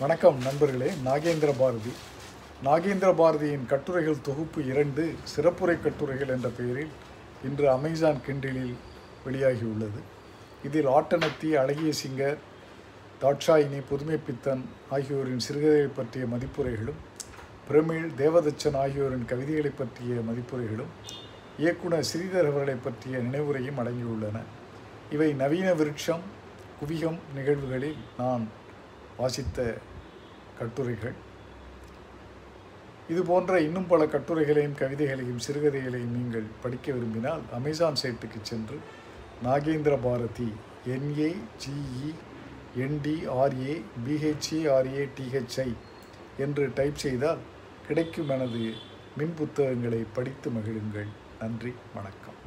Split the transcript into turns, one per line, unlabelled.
வணக்கம் நண்பர்களே நாகேந்திர பாரதி. நாகேந்திர பாரதியின் கட்டுரைகள் தொகுப்பு இரண்டு சிறப்புரை கட்டுரைகள் என்ற பெயரில் இன்று அமேசான் கிண்டிலில் வெளியாகியுள்ளது. இதில் ஆட்டனத்தி அழகிய சிங்கர் தாட்சாயினி புதுமை பித்தன் ஆகியோரின் சிறுகதைகளை பற்றிய மதிப்புரைகளும் பிரமிழ் தேவதச்சன் ஆகியோரின் கவிதைகளை பற்றிய மதிப்புரைகளும் இயக்குனர் ஸ்ரீதர் அவர்களை பற்றிய நினைவுரையும் அடங்கியுள்ளன. இவை நவீன விருட்சம் குவிகம் நிகழ்வுகளில் நான் வாசித்த கட்டுரைகள். இது போன்ற இன்னும் பல கட்டுரைகளையும் கவிதைகளையும் சிறுகதைகளையும் நீங்கள் படிக்க விரும்பினால் அமேசான் சைட்டுக்கு சென்று Nagendra Bharathi N A G E N D R A B H A R A D H I என்று டைப் செய்தால் கிடைக்கும் எனது மின் புத்தகங்களை படித்து மகிழுங்கள். நன்றி வணக்கம்.